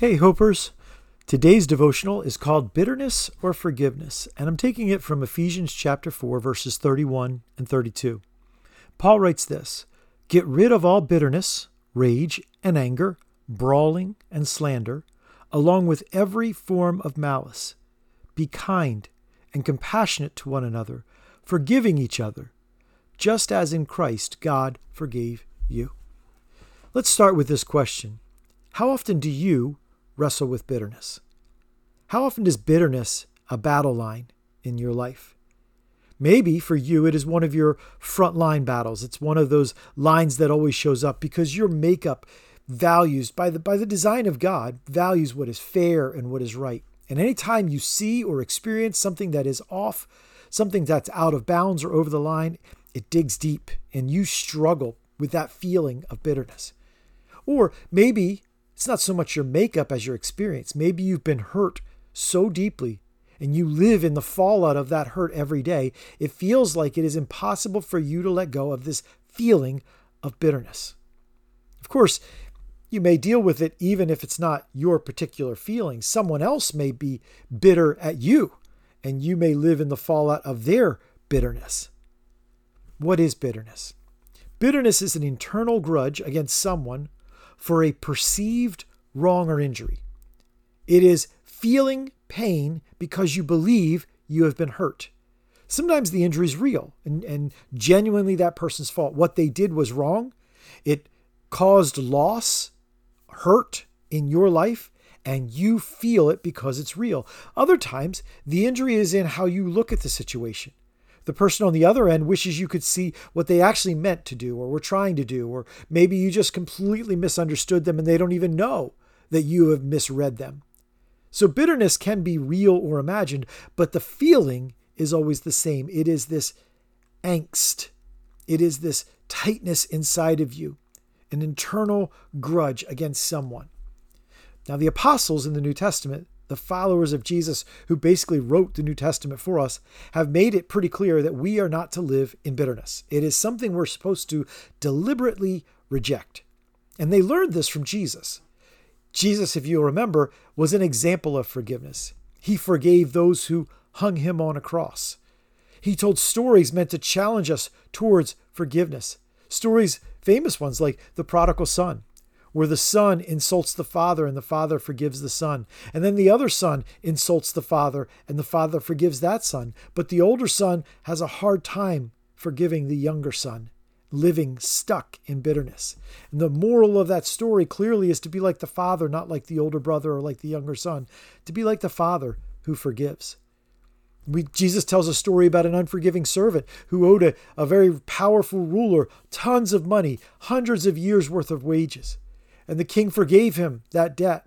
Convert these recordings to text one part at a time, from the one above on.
Hey, Hopers. Today's devotional is called Bitterness or Forgiveness, and I'm taking it from Ephesians chapter 4, verses 31 and 32. Paul writes this Get rid of all bitterness, rage, and anger, brawling and slander, along with every form of malice. Be kind and compassionate to one another, forgiving each other, just as in Christ God forgave you. Let's start with this question How often do you wrestle with bitterness? How often is bitterness a battle line in your life? Maybe for you, it is one of your frontline battles. It's one of those lines that always shows up because your makeup values, by the, by the design of God, values what is fair and what is right. And anytime you see or experience something that is off, something that's out of bounds or over the line, it digs deep and you struggle with that feeling of bitterness. Or maybe it's not so much your makeup as your experience. Maybe you've been hurt so deeply and you live in the fallout of that hurt every day. It feels like it is impossible for you to let go of this feeling of bitterness. Of course, you may deal with it even if it's not your particular feeling. Someone else may be bitter at you, and you may live in the fallout of their bitterness. What is bitterness? Bitterness is an internal grudge against someone for a perceived wrong or injury. It is feeling pain because you believe you have been hurt. Sometimes the injury is real and, and genuinely that person's fault. What they did was wrong. It caused loss, hurt in your life, and you feel it because it's real. Other times, the injury is in how you look at the situation. The person on the other end wishes you could see what they actually meant to do or were trying to do, or maybe you just completely misunderstood them and they don't even know that you have misread them. So bitterness can be real or imagined, but the feeling is always the same. It is this angst, it is this tightness inside of you, an internal grudge against someone. Now, the apostles in the New Testament the followers of Jesus, who basically wrote the New Testament for us, have made it pretty clear that we are not to live in bitterness. It is something we're supposed to deliberately reject. And they learned this from Jesus. Jesus, if you'll remember, was an example of forgiveness. He forgave those who hung him on a cross. He told stories meant to challenge us towards forgiveness. Stories, famous ones like the prodigal son, where the son insults the father and the father forgives the son. And then the other son insults the father and the father forgives that son. But the older son has a hard time forgiving the younger son, living stuck in bitterness. And the moral of that story clearly is to be like the father, not like the older brother or like the younger son, to be like the father who forgives. We, Jesus tells a story about an unforgiving servant who owed a, a very powerful ruler tons of money, hundreds of years' worth of wages. And the king forgave him that debt.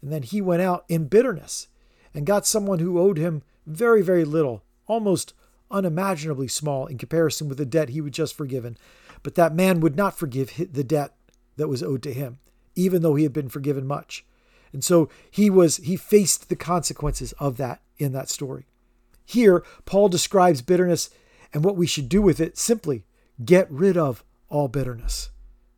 And then he went out in bitterness and got someone who owed him very, very little, almost unimaginably small in comparison with the debt he had just forgiven. But that man would not forgive the debt that was owed to him, even though he had been forgiven much. And so he was he faced the consequences of that in that story. Here, Paul describes bitterness and what we should do with it simply get rid of all bitterness.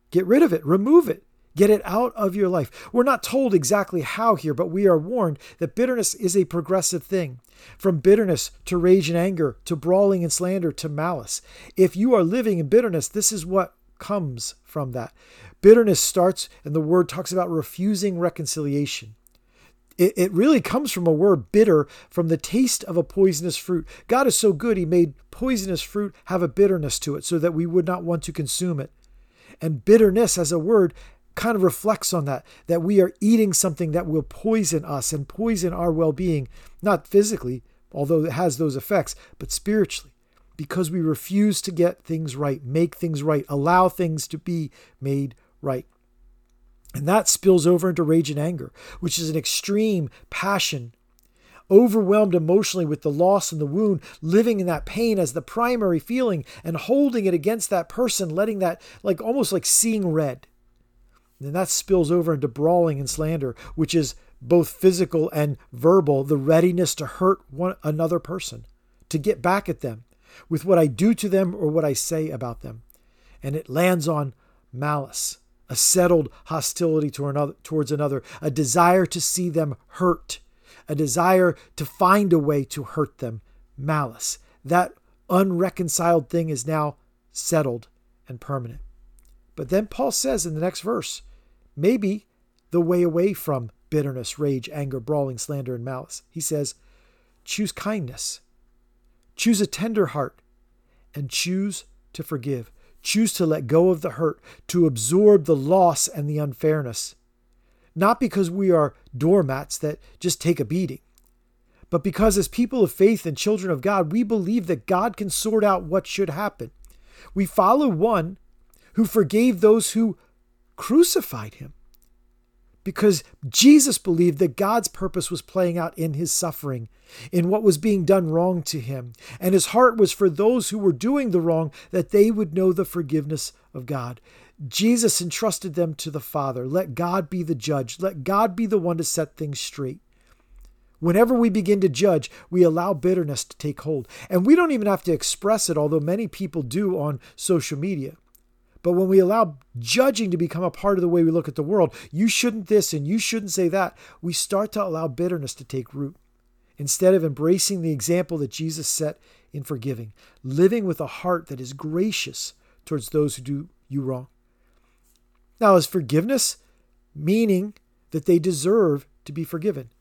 Get rid of it, remove it. Get it out of your life. We're not told exactly how here, but we are warned that bitterness is a progressive thing. From bitterness to rage and anger to brawling and slander to malice. If you are living in bitterness, this is what comes from that. Bitterness starts, and the word talks about refusing reconciliation. It, it really comes from a word bitter, from the taste of a poisonous fruit. God is so good, He made poisonous fruit have a bitterness to it so that we would not want to consume it. And bitterness as a word kind of reflects on that, that we are eating something that will poison us and poison our well being, not physically, although it has those effects, but spiritually, because we refuse to get things right, make things right, allow things to be made right. And that spills over into rage and anger, which is an extreme passion, overwhelmed emotionally with the loss and the wound, living in that pain as the primary feeling and holding it against that person, letting that, like almost like seeing red. And that spills over into brawling and slander, which is both physical and verbal, the readiness to hurt one another person, to get back at them with what I do to them or what I say about them. And it lands on malice, a settled hostility towards another, a desire to see them hurt, a desire to find a way to hurt them, malice. That unreconciled thing is now settled and permanent. But then Paul says in the next verse, maybe the way away from bitterness, rage, anger, brawling, slander, and malice. He says, choose kindness, choose a tender heart, and choose to forgive. Choose to let go of the hurt, to absorb the loss and the unfairness. Not because we are doormats that just take a beating, but because as people of faith and children of God, we believe that God can sort out what should happen. We follow one who forgave those who crucified him because Jesus believed that God's purpose was playing out in his suffering, in what was being done wrong to him. And his heart was for those who were doing the wrong that they would know the forgiveness of God. Jesus entrusted them to the Father. Let God be the judge, let God be the one to set things straight. Whenever we begin to judge, we allow bitterness to take hold. And we don't even have to express it, although many people do on social media. But when we allow judging to become a part of the way we look at the world, you shouldn't this and you shouldn't say that, we start to allow bitterness to take root. Instead of embracing the example that Jesus set in forgiving, living with a heart that is gracious towards those who do you wrong. Now, is forgiveness meaning that they deserve to be forgiven?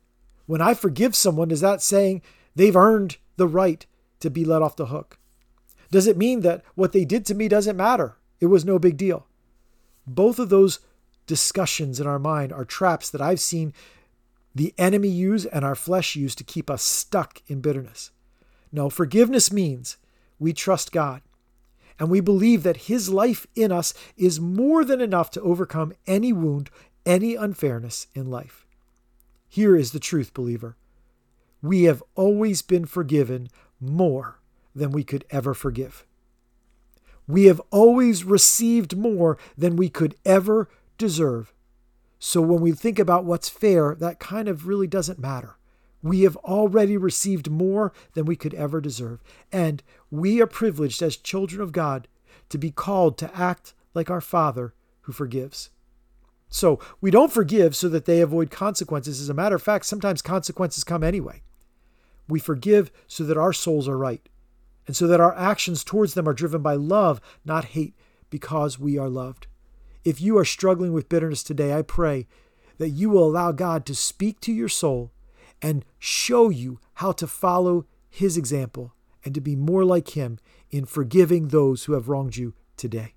When I forgive someone, is that saying they've earned the right to be let off the hook? Does it mean that what they did to me doesn't matter? It was no big deal. Both of those discussions in our mind are traps that I've seen the enemy use and our flesh use to keep us stuck in bitterness. No, forgiveness means we trust God and we believe that His life in us is more than enough to overcome any wound, any unfairness in life. Here is the truth, believer. We have always been forgiven more than we could ever forgive. We have always received more than we could ever deserve. So when we think about what's fair, that kind of really doesn't matter. We have already received more than we could ever deserve. And we are privileged as children of God to be called to act like our Father who forgives. So we don't forgive so that they avoid consequences. As a matter of fact, sometimes consequences come anyway. We forgive so that our souls are right and so that our actions towards them are driven by love, not hate, because we are loved. If you are struggling with bitterness today, I pray that you will allow God to speak to your soul and show you how to follow his example and to be more like him in forgiving those who have wronged you today.